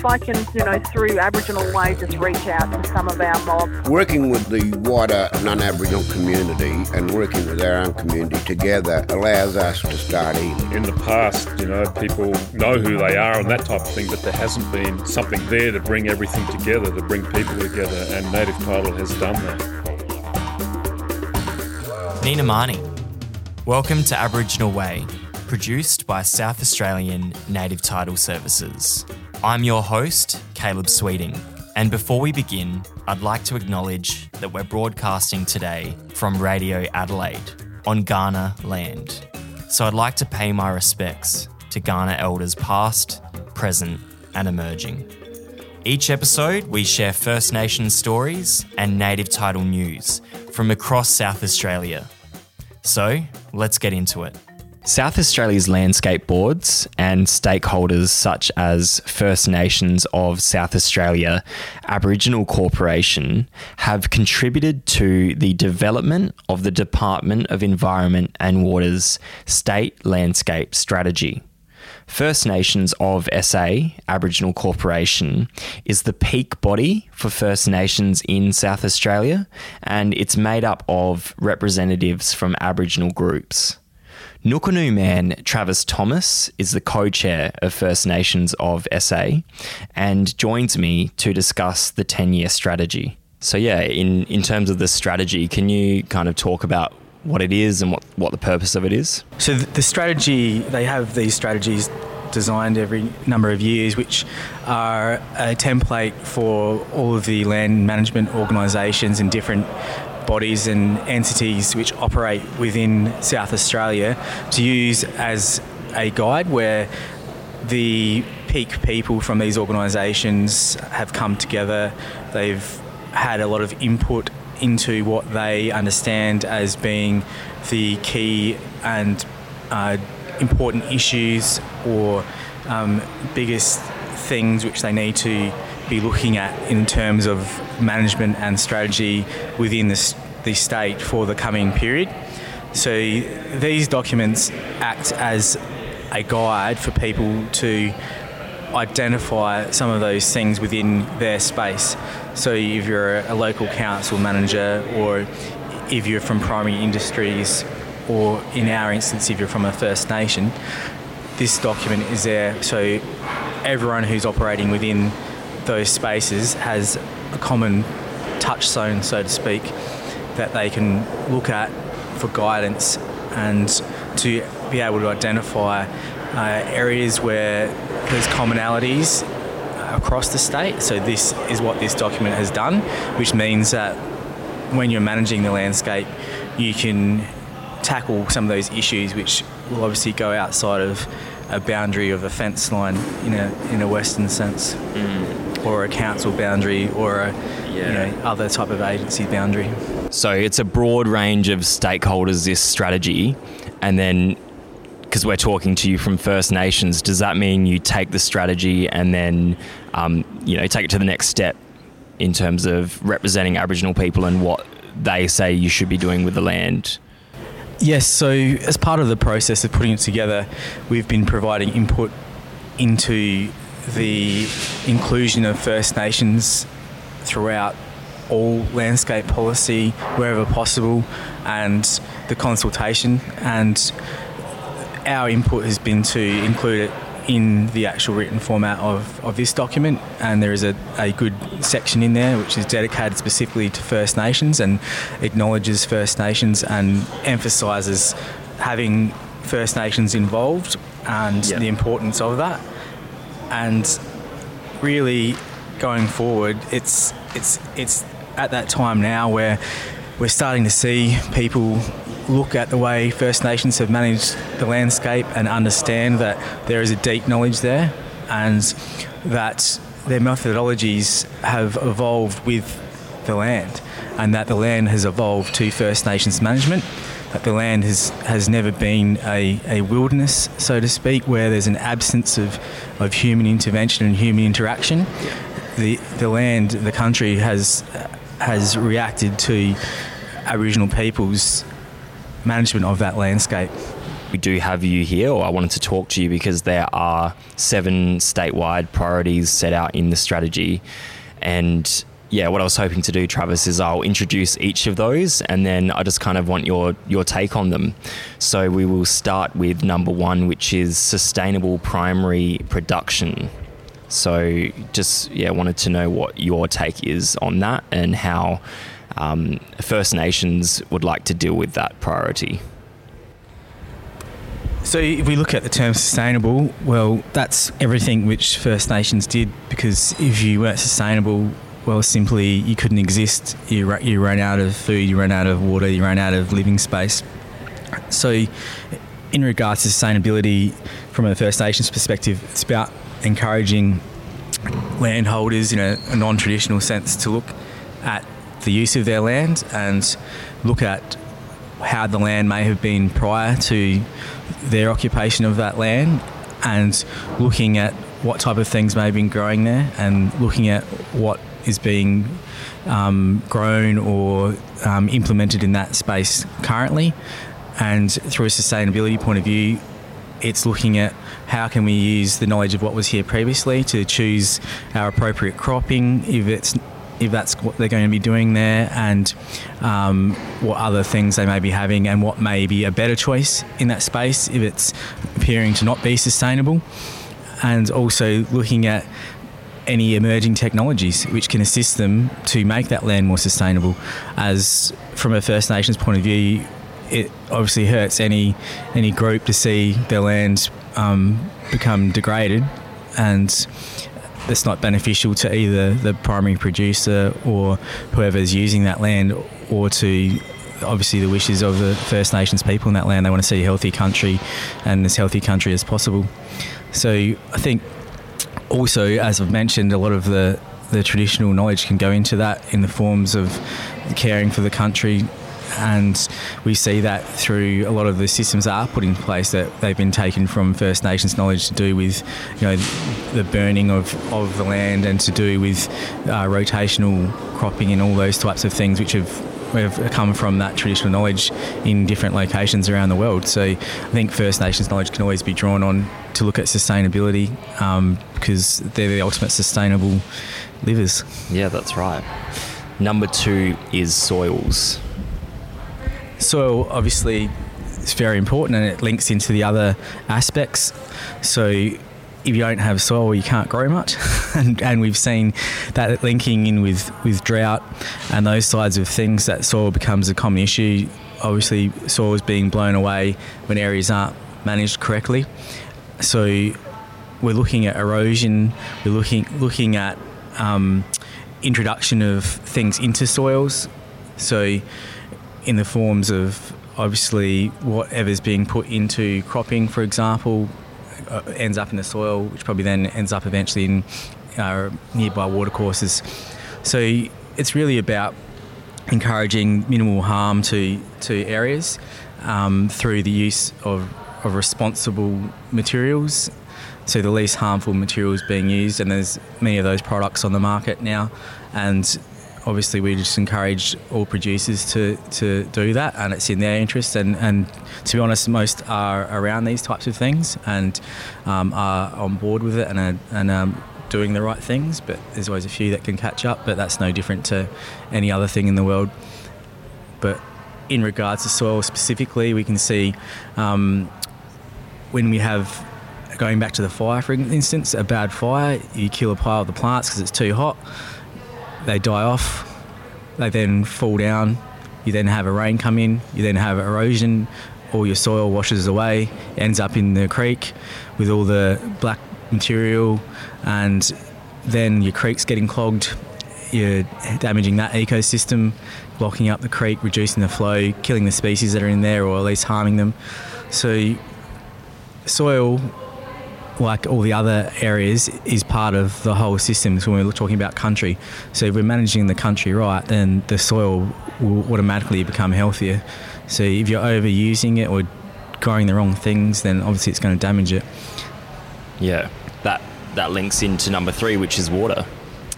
if I can, you know, through Aboriginal Way, just reach out to some of our mob. Working with the wider non-Aboriginal community and working with our own community together allows us to start healing. In the past, you know, people know who they are and that type of thing, but there hasn't been something there to bring everything together, to bring people together, and Native Title has done that. Nina Marnie. Welcome to Aboriginal Way, produced by South Australian Native Title Services. I'm your host, Caleb Sweeting, and before we begin, I'd like to acknowledge that we're broadcasting today from Radio Adelaide on Kaurna land. So I'd like to pay my respects to Kaurna elders past, present, and emerging. Each episode, we share First Nations stories and native title news from across South Australia. So, let's get into it. South Australia's landscape boards and stakeholders such as First Nations of South Australia Aboriginal Corporation have contributed to the development of the Department of Environment and Water's State Landscape Strategy. First Nations of SA, Aboriginal Corporation, is the peak body for First Nations in South Australia, and it's made up of representatives from Aboriginal groups. Nukunu man Travis Thomas is the co chair of First Nations of SA and joins me to discuss the 10 year strategy. So, yeah, in, in terms of the strategy, can you kind of talk about what it is and what, what the purpose of it is? So the strategy, they have these strategies designed every number of years, which are a template for all of the land management organisations and different bodies and entities which operate within South Australia to use as a guide where the peak people from these organisations have come together. They've had a lot of input into what they understand as being the key and uh, important issues or um, biggest things which they need to be looking at in terms of management and strategy within the, the state for the coming period. So these documents act as a guide for people to identify some of those things within their space. So if you're a local council manager or if you're from primary industries or in our instance if you're from a First Nation, this document is there so everyone who's operating within those spaces has a common touchstone, so to speak, that they can look at for guidance and to be able to identify uh, areas where there's commonalities across the state. So this is what this document has done, which means that when you're managing the landscape, you can tackle some of those issues which will obviously go outside of a boundary of a fence line in a in a western sense, mm. or a council boundary, or a yeah. you know, other type of agency boundary. So it's a broad range of stakeholders. This strategy, and then because we're talking to you from First Nations, does that mean you take the strategy and then, um, you know, take it to the next step in terms of representing Aboriginal people and what they say you should be doing with the land? Yes, so as part of the process of putting it together, we've been providing input into the inclusion of First Nations throughout all landscape policy wherever possible and the consultation. And our input has been to include it in the actual written format of, of this document, and there is a, a good section in there which is dedicated specifically to First Nations and acknowledges First Nations and emphasises having First Nations involved and the importance of that. And really, going forward, it's it's it's at that time now where we're starting to see people look at the way First Nations have managed the landscape and understand that there is a deep knowledge there and that their methodologies have evolved with the land and that the land has evolved to First Nations management. That the land has, has never been a, a wilderness, so to speak, where there's an absence of, of human intervention and human interaction. The, the land, the country has has reacted to Aboriginal peoples management of that landscape. we do have you here, or I wanted to talk to you because there are seven statewide priorities set out in the strategy. And yeah, what I was hoping to do, Travis, is I'll introduce each of those and then I just kind of want your, your take on them. So we will start with number one, which is sustainable primary production. So just, yeah, wanted to know what your take is on that and how um, First Nations would like to deal with that priority. So if we look at the term sustainable, well, that's everything which First Nations did because if you weren't sustainable, well, simply you couldn't exist. You, you ran out of food, you ran out of water, you ran out of living space. So, in regards to sustainability, from a First Nations perspective, it's about encouraging landholders in a, a non traditional sense to look at the use of their land and look at how the land may have been prior to their occupation of that land and looking at what type of things may have been growing there and looking at what is being um, grown or um, implemented in that space currently. And through a sustainability point of view, it's looking at how can we use the knowledge of what was here previously to choose our appropriate cropping if it's if that's what they're going to be doing there and um, what other things they may be having and what may be a better choice in that space if it's appearing to not be sustainable and also looking at any emerging technologies which can assist them to make that land more sustainable. As from a First Nations point of view, it obviously hurts any any group to see their land um, become degraded, and that's not beneficial to either the primary producer or whoever's using that land, or to obviously the wishes of the First Nations people in that land. They want to see a healthy country and as healthy country as possible. So I think also, as I've mentioned, a lot of the, the traditional knowledge can go into that in the forms of caring for the country. And we see that through a lot of the systems that are put in place that they've been taken from First Nations knowledge to do with, you know, the burning of, of the land and to do with uh, rotational cropping and all those types of things which have have come from that traditional knowledge in different locations around the world. So I think First Nations knowledge can always be drawn on to look at sustainability um, because they're the ultimate sustainable livers. Yeah, that's right. Number two is soils. Soil, obviously, is very important and it links into the other aspects. So if you don't have soil, you can't grow much. and, and we've seen that linking in with, with drought and those sides of things, that soil becomes a common issue. Obviously, soil is being blown away when areas aren't managed correctly. So we're looking at erosion, we're looking, looking at um, introduction of things into soils. So, in the forms of obviously whatever's being put into cropping, for example, uh, ends up in the soil, which probably then ends up eventually in uh, nearby watercourses. So it's really about encouraging minimal harm to to areas um, through the use of, of responsible materials. So the least harmful materials being used, and there's many of those products on the market now, and obviously we just encourage all producers to, to do that and it's in their interest and, and to be honest most are around these types of things and um, are on board with it and, are, and um, doing the right things but there's always a few that can catch up but that's no different to any other thing in the world. But in regards to soil specifically we can see um, when we have going back to the fire for instance a bad fire you kill a pile of the plants because it's too hot they die off, they then fall down. You then have a rain come in, you then have erosion, all your soil washes away, ends up in the creek with all the black material, and then your creek's getting clogged. You're damaging that ecosystem, blocking up the creek, reducing the flow, killing the species that are in there, or at least harming them. So, soil like all the other areas, is part of the whole system. So when we're talking about country, so if we're managing the country right, then the soil will automatically become healthier. So if you're overusing it or growing the wrong things, then obviously it's going to damage it. Yeah, that that links into number three, which is water.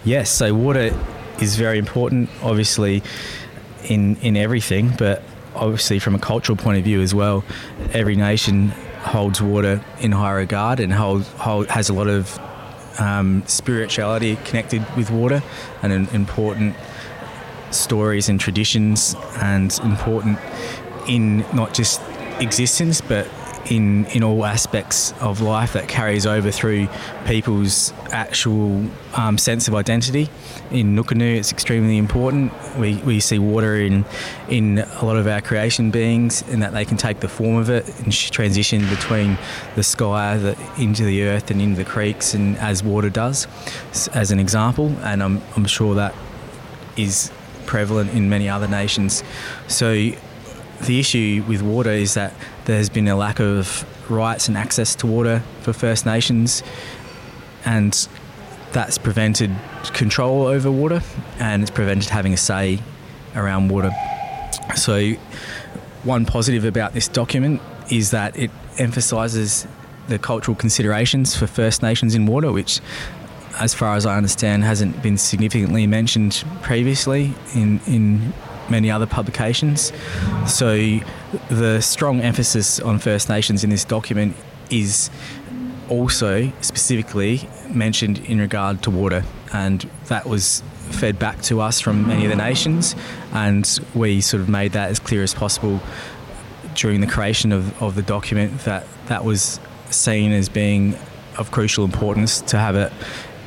Yes, so water is very important, obviously, in in everything, but obviously from a cultural point of view as well, every nation holds water in high regard and hold, hold, has a lot of um, spirituality connected with water and an important stories and traditions and important in not just existence but in in all aspects of life that carries over through people's actual um, sense of identity. In Nukunu, it's extremely important. We, we see water in in a lot of our creation beings, and that they can take the form of it and transition between the sky, the, into the earth, and into the creeks, and as water does, as an example. And I'm I'm sure that is prevalent in many other nations. So the issue with water is that there's been a lack of rights and access to water for First Nations, and that's prevented control over water and it's prevented having a say around water. So, one positive about this document is that it emphasises the cultural considerations for First Nations in water, which, as far as I understand, hasn't been significantly mentioned previously in, in many other publications. So, the strong emphasis on First Nations in this document is also specifically mentioned in regard to water, and that was fed back to us from many of the nations, and we sort of made that as clear as possible during the creation of, of the document that that was seen as being of crucial importance to have it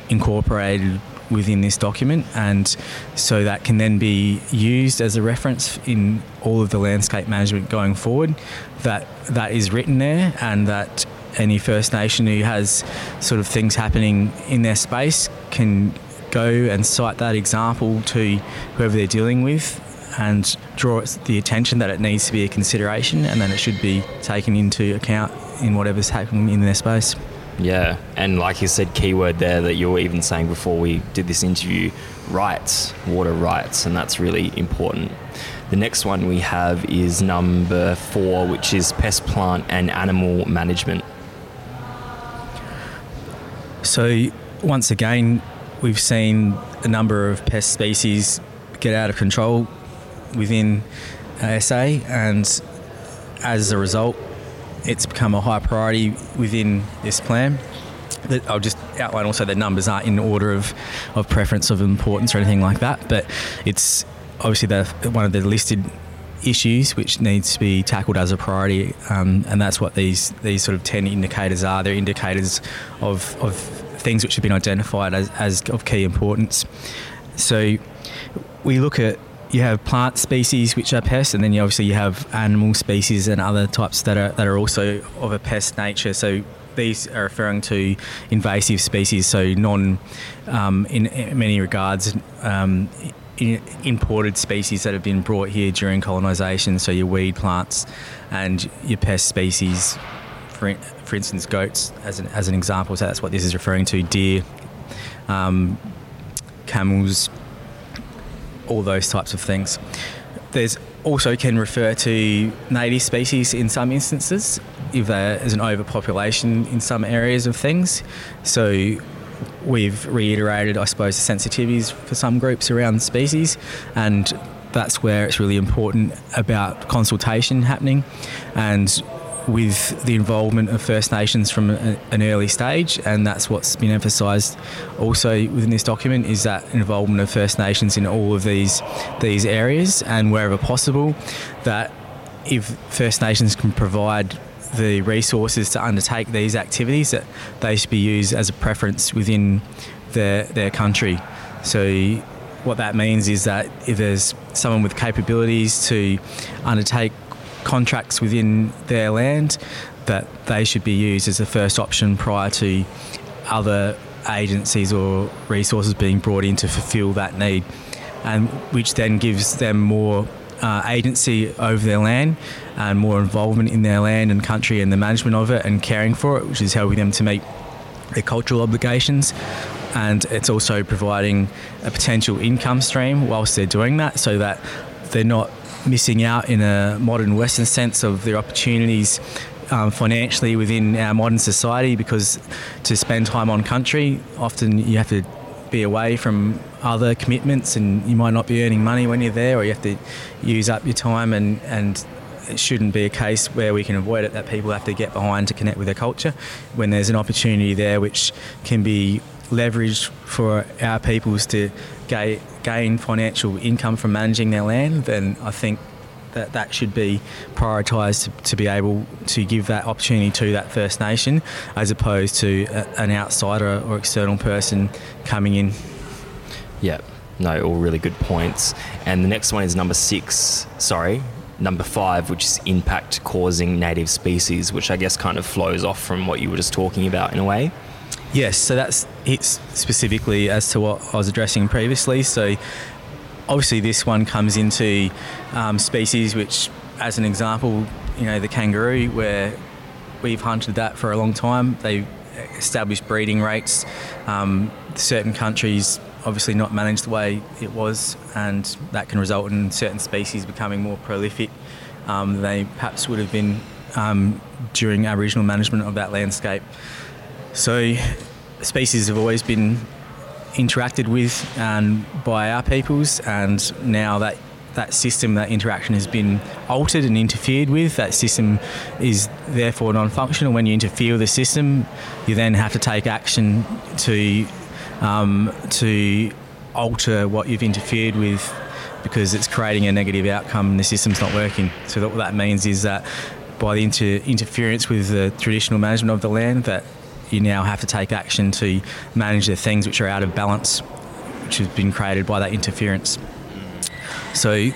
incorporated within this document, and so that can then be used as a reference in all of the landscape management going forward. That that is written there, and that any First Nation who has sort of things happening in their space can go and cite that example to whoever they're dealing with and draw the attention that it needs to be a consideration and then it should be taken into account in whatever's happening in their space. Yeah, and like you said, keyword there that you were even saying before we did this interview rights, water rights, and that's really important. The next one we have is number four, which is pest, plant, and animal management. So, once again, we've seen a number of pest species get out of control within SA, and as a result, it's become a high priority within this plan. I'll just outline also the numbers aren't in order of, of preference of importance or anything like that, but it's obviously the, one of the listed issues which needs to be tackled as a priority, um, and that's what these these sort of ten indicators are. They're indicators of, of things which have been identified as, as of key importance. So we look at you have plant species which are pests, and then you obviously you have animal species and other types that are that are also of a pest nature. So these are referring to invasive species, so non, um, in, in, many regards, um, in, imported species that have been brought here during colonisation. So your weed plants and your pest species, for, for instance, goats as an, as an example. So that's what this is referring to: deer, um, camels, all those types of things. There's also can refer to native species in some instances if there is an overpopulation in some areas of things. So we've reiterated, I suppose, the sensitivities for some groups around species, and that's where it's really important about consultation happening and with the involvement of First Nations from a, an early stage, and that's what's been emphasised also within this document is that involvement of First Nations in all of these these areas, and wherever possible, that if First Nations can provide the resources to undertake these activities, that they should be used as a preference within their their country. So what that means is that if there's someone with capabilities to undertake contracts within their land, that they should be used as the first option prior to other agencies or resources being brought in to fulfil that need, and which then gives them more uh, agency over their land and more involvement in their land and country and the management of it and caring for it, which is helping them to meet their cultural obligations. And it's also providing a potential income stream whilst they're doing that so that they're not missing out in a modern Western sense of their opportunities um, financially within our modern society because to spend time on country, often you have to be away from other commitments and you might not be earning money when you're there or you have to use up your time and, and it shouldn't be a case where we can avoid it that people have to get behind to connect with their culture. When there's an opportunity there which can be leveraged for our peoples to gain, financial income from managing their land then I think that that should be prioritised to, to, be able to give that opportunity to that First Nation as opposed to a, an outsider or external person coming in. Yeah, no, all really good points. And the next one is number six, sorry, number five, which is impact causing native species, which I guess kind of flows off from what you were just talking about in a way. Yes, so that's specifically as to what I was addressing previously. So obviously this one comes into um, species which, as an example, you know the kangaroo, where we've hunted that for a long time. They established breeding rates. Um, certain countries obviously not managed the way it was, and that can result in certain species becoming more prolific um, than they perhaps would have been um, during Aboriginal management of that landscape. So, species have always been interacted with um, by our peoples, and now that that system, that interaction has been altered and interfered with. That system is therefore non-functional. When you interfere with the system, you then have to take action to um, to alter what you've interfered with because it's creating a negative outcome and the system's not working. So what that means is that by the inter- interference with the traditional management of the land, that you now have to take action to manage the things which are out of balance, which has been created by that interference. So,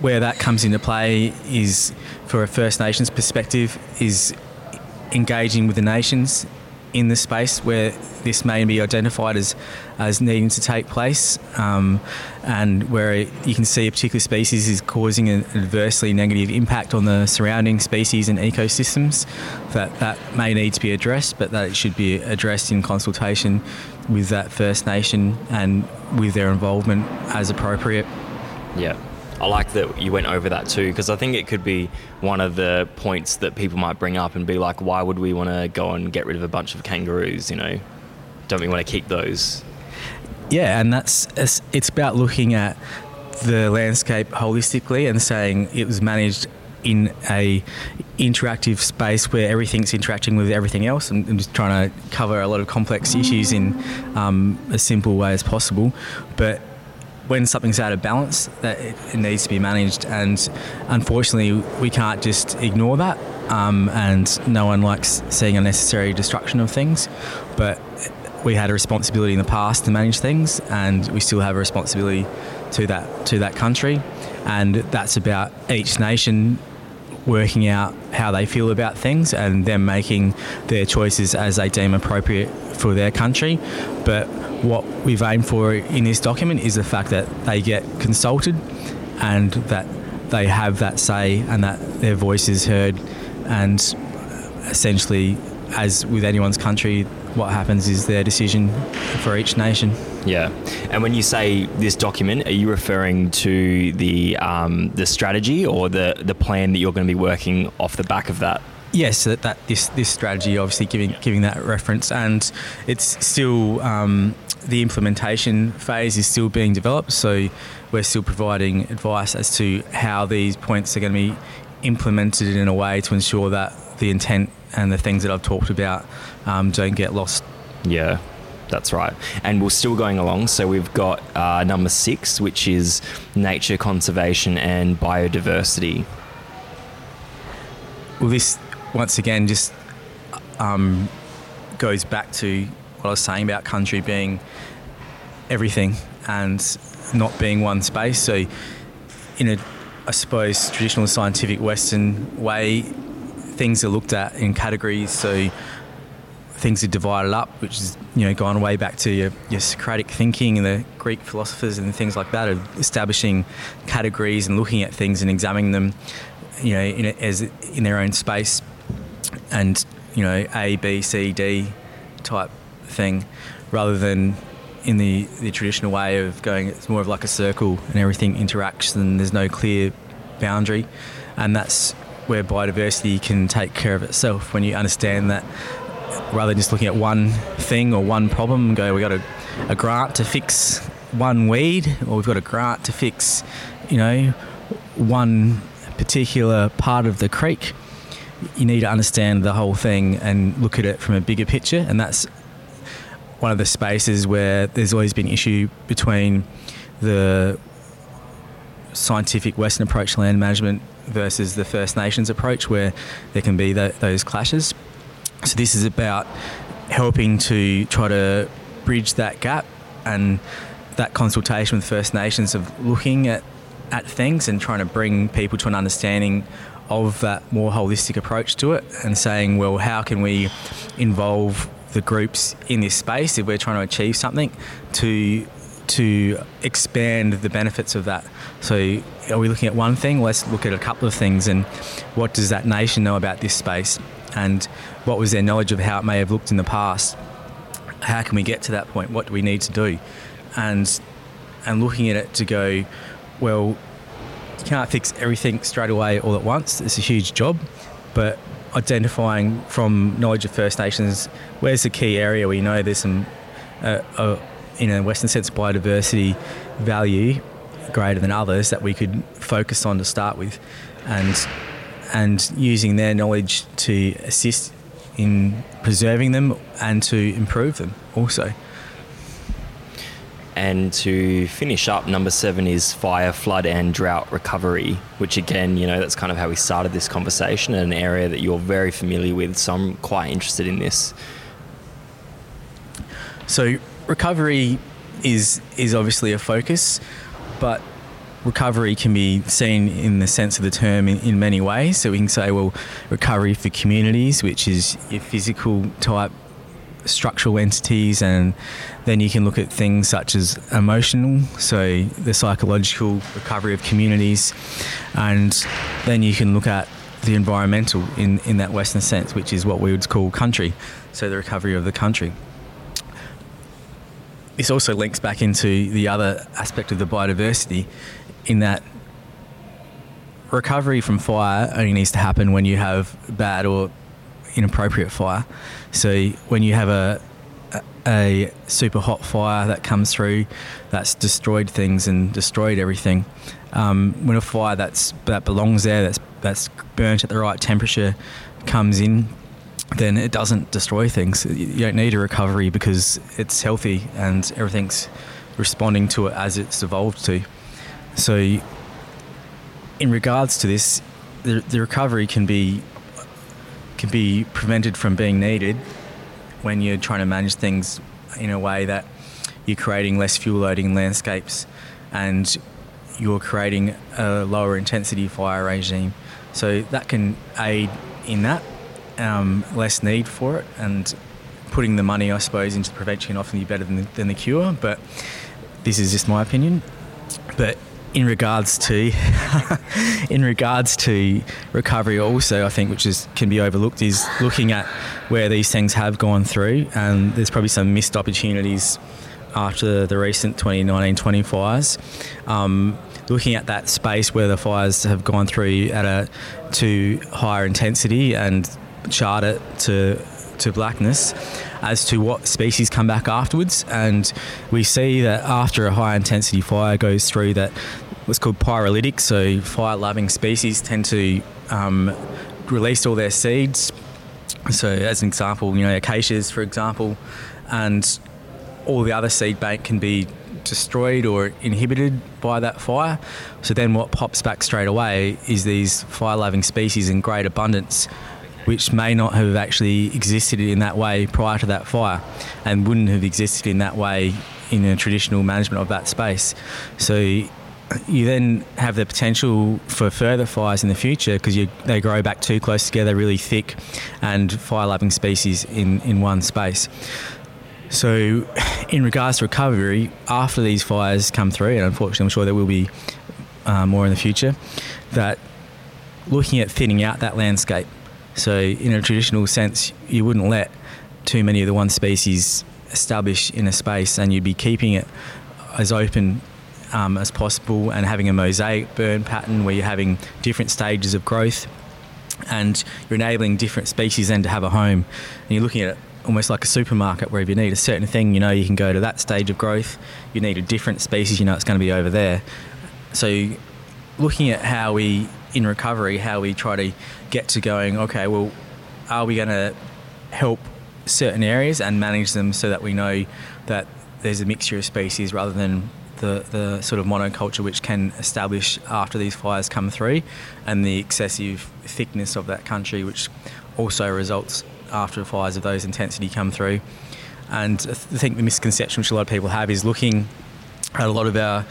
where that comes into play is, for a First Nations perspective, is engaging with the nations in the space where this may be identified as, as needing to take place, um, and where you can see a particular species is causing an adversely negative impact on the surrounding species and ecosystems, that that may need to be addressed, but that it should be addressed in consultation with that First Nation and with their involvement as appropriate. Yeah. I like that you went over that too because I think it could be one of the points that people might bring up and be like, why would we want to go and get rid of a bunch of kangaroos? You know, don't we want to keep those? Yeah, and that's it's about looking at the landscape holistically and saying it was managed in a interactive space where everything's interacting with everything else and, and just trying to cover a lot of complex issues in um, a simple way as possible but when something's out of balance, that it, needs to be managed. And unfortunately, we can't just ignore that. Um, and no one likes seeing unnecessary destruction of things. But we had a responsibility in the past to manage things, and we still have a responsibility to that to that country. And that's about each nation working out how they feel about things and them making their choices as they deem appropriate for their country. But what we've aimed for in this document is the fact that they get consulted and that they have that say and that their voice is heard and essentially as with anyone's country what happens is their decision for each nation. Yeah, and when you say this document, are you referring to the um, the strategy or the the plan that you're going to be working off the back of that? Yes, that, that this this strategy, obviously giving giving that reference, and it's still um, the implementation phase is still being developed. So we're still providing advice as to how these points are going to be implemented in a way to ensure that the intent and the things that I've talked about um, don't get lost. Yeah, that's right. And we're still going along. So we've got uh, number six, which is nature conservation and biodiversity. Well, this once again just um, goes back to what I was saying about country being everything and not being one space. So, in a, I suppose, traditional scientific Western way, things are looked at in categories. So, things are divided up, which is you know gone way back to your, your Socratic thinking and the Greek philosophers and things like that, of establishing categories and looking at things and examining them, you know, in, as in their own space, and you know A, B, C, D type thing, rather than in the, the traditional way of going. It's more of like a circle and everything interacts and there's no clear boundary, and that's where biodiversity can take care of itself when you understand that rather than just looking at one thing or one problem go, we got to a grant to fix one weed, or we've got a grant to fix, you know, one particular part of the creek. You need to understand the whole thing and look at it from a bigger picture, and that's one of the spaces where there's always been issue between the scientific Western approach to land management versus the First Nations approach, where there can be that, those clashes. So this is about helping to try to bridge that gap and that consultation with First Nations of looking at at things and trying to bring people to an understanding of that more holistic approach to it and saying, well, how can we involve the groups in this space if we're trying to achieve something to to expand the benefits of that. So, are we looking at one thing? Let's look at a couple of things and what does that nation know about this space and what was their knowledge of how it may have looked in the past? How can we get to that point? What do we need to do? And and looking at it to go, well, you can't fix everything straight away all at once. It's a huge job, but identifying from knowledge of First Nations where's the key area where you know there's some, uh, uh, in a Western sense, biodiversity value greater than others that we could focus on to start with, and and using their knowledge to assist in preserving them and to improve them also. And to finish up, number seven is fire, flood, and drought recovery, which again, you know, that's kind of how we started this conversation, an area that you're very familiar with. So I'm quite interested in this. So recovery is is obviously a focus, but recovery can be seen in the sense of the term in, in many ways. So we can say, well, recovery for communities, which is your physical type structural entities, and then you can look at things such as emotional, so the psychological recovery of communities, and then you can look at the environmental in, in that Western sense, which is what we would call country, so the recovery of the country. This also links back into the other aspect of the biodiversity, in that recovery from fire only needs to happen when you have bad or inappropriate fire. So when you have a a super hot fire that comes through that's destroyed things and destroyed everything. Um, when a fire that's that belongs there, that's that's burnt at the right temperature, comes in, then it doesn't destroy things. You don't need a recovery because it's healthy and everything's responding to it as it's evolved to. So, in regards to this, the, the recovery can be can be prevented from being needed when you're trying to manage things in a way that you're creating less fuel loading landscapes and you're creating a lower intensity fire regime. So that can aid in that, um, less need for it, and putting the money, I suppose, into prevention often be better than the, than the cure. But this is just my opinion. But in regards to in regards to recovery also I think which is can be overlooked is looking at where these things have gone through. And there's probably some missed opportunities after the recent 2019-20 fires um, looking at that space where the fires have gone through at a to higher intensity and chart it to to blackness as to what species come back afterwards and we see that after a high intensity fire goes through that what's called pyrophytic, so fire loving species tend to um, release all their seeds. So, as an example, you know, acacias, for example, and all the other seed bank can be destroyed or inhibited by that fire. So, then what pops back straight away is these fire loving species in great abundance. Which may not have actually existed in that way prior to that fire and wouldn't have existed in that way in a traditional management of that space. So you then have the potential for further fires in the future because they grow back too close together, really thick, and fire-loving species in, in one space. So, in regards to recovery, after these fires come through, and unfortunately, I'm sure there will be uh, more in the future, that looking at thinning out that landscape. So, in a traditional sense, you wouldn't let too many of the one species establish in a space, and you'd be keeping it as open um, as possible and having a mosaic burn pattern where you're having different stages of growth and you're enabling different species then to have a home. And you're looking at it almost like a supermarket where if you need a certain thing, you know you can go to that stage of growth. You need a different species, you know it's going to be over there. So looking at how we in recovery, how we try to get to going, okay, well, are we going to help certain areas and manage them so that we know that there's a mixture of species rather than the, the sort of monoculture which can establish after these fires come through and the excessive thickness of that country which also results after the fires of those intensity come through. And I think the misconception which a lot of people have is looking at a lot of our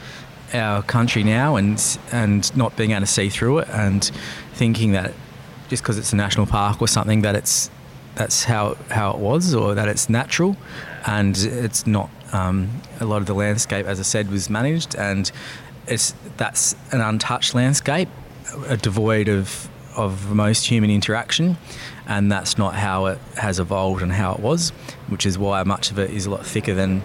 our country now and and not being able to see through it and thinking that just because it's a national park or something that it's that's how how it was or that it's natural. And it's not um, a lot of the landscape as I said was managed and it's that's an untouched landscape devoid of of most human interaction. And that's not how it has evolved and how it was which is why much of it is a lot thicker than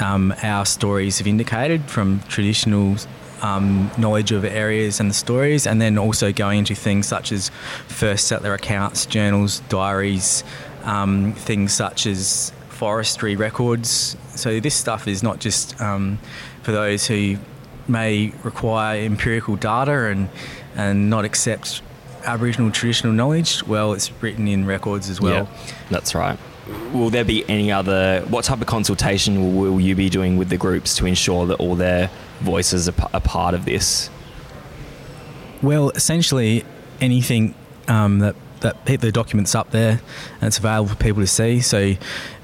um, our stories have indicated from traditional um, knowledge of areas and the stories, and then also going into things such as first settler accounts, journals, diaries, um, things such as forestry records. So this stuff is not just um, for those who may require empirical data and and not accept Aboriginal traditional knowledge. Well, it's written in records as well. Yeah, that's right will there be any other what type of consultation will, will you be doing with the groups to ensure that all their voices are, are part of this? Well essentially anything um, that that the documents up there and it's available for people to see. So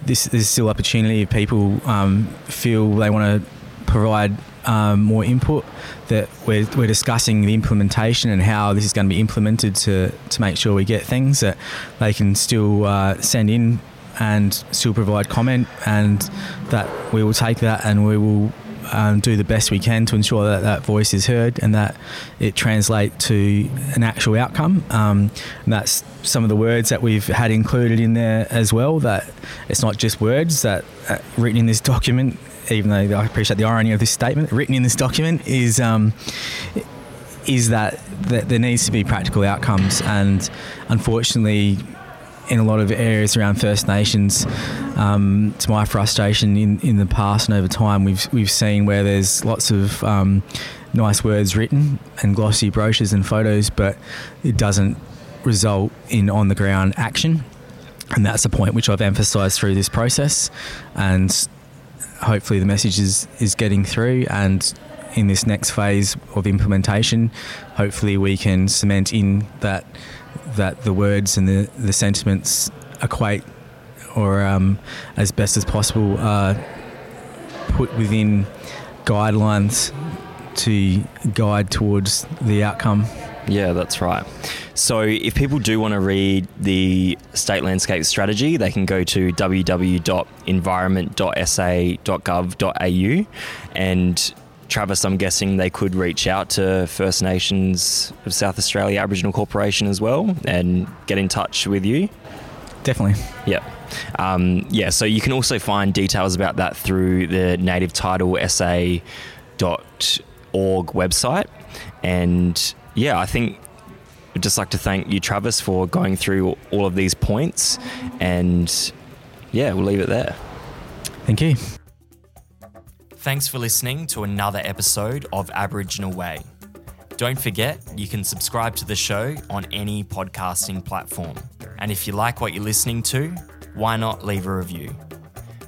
this is still opportunity if people um, feel they want to provide um, more input that we're, we're discussing the implementation and how this is going to be implemented to, to make sure we get things that they can still uh, send in and still provide comment, and that we will take that and we will um, do the best we can to ensure that that voice is heard and that it translates to an actual outcome. Um, and that's some of the words that we've had included in there as well. That it's not just words that uh, written in this document. Even though I appreciate the irony of this statement, written in this document is um, is that, that there needs to be practical outcomes, and unfortunately, in a lot of areas around First Nations. Um, to my frustration, in, in the past and over time, we've we've seen where there's lots of um, nice words written and glossy brochures and photos, but it doesn't result in on the ground action. And that's a point which I've emphasised through this process, and hopefully the message is, is getting through. And in this next phase of implementation, hopefully we can cement in that that the words and the, the sentiments equate or um, as best as possible are put within guidelines to guide towards the outcome. Yeah, that's right. So, if people do want to read the state landscape strategy, they can go to www.environment.sa.gov.au and Travis, I'm guessing they could reach out to First Nations of South Australia Aboriginal Corporation as well and get in touch with you. Definitely. Yeah. Um, yeah, so you can also find details about that through the native title sa.org website. And yeah, I think I'd just like to thank you, Travis, for going through all of these points. And yeah, we'll leave it there. Thank you. Thanks for listening to another episode of Aboriginal Way. Don't forget, you can subscribe to the show on any podcasting platform. And if you like what you're listening to, why not leave a review?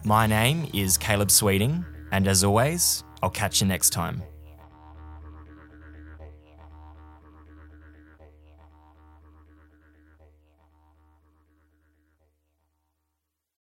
My name is Caleb Sweeting, and as always, I'll catch you next time.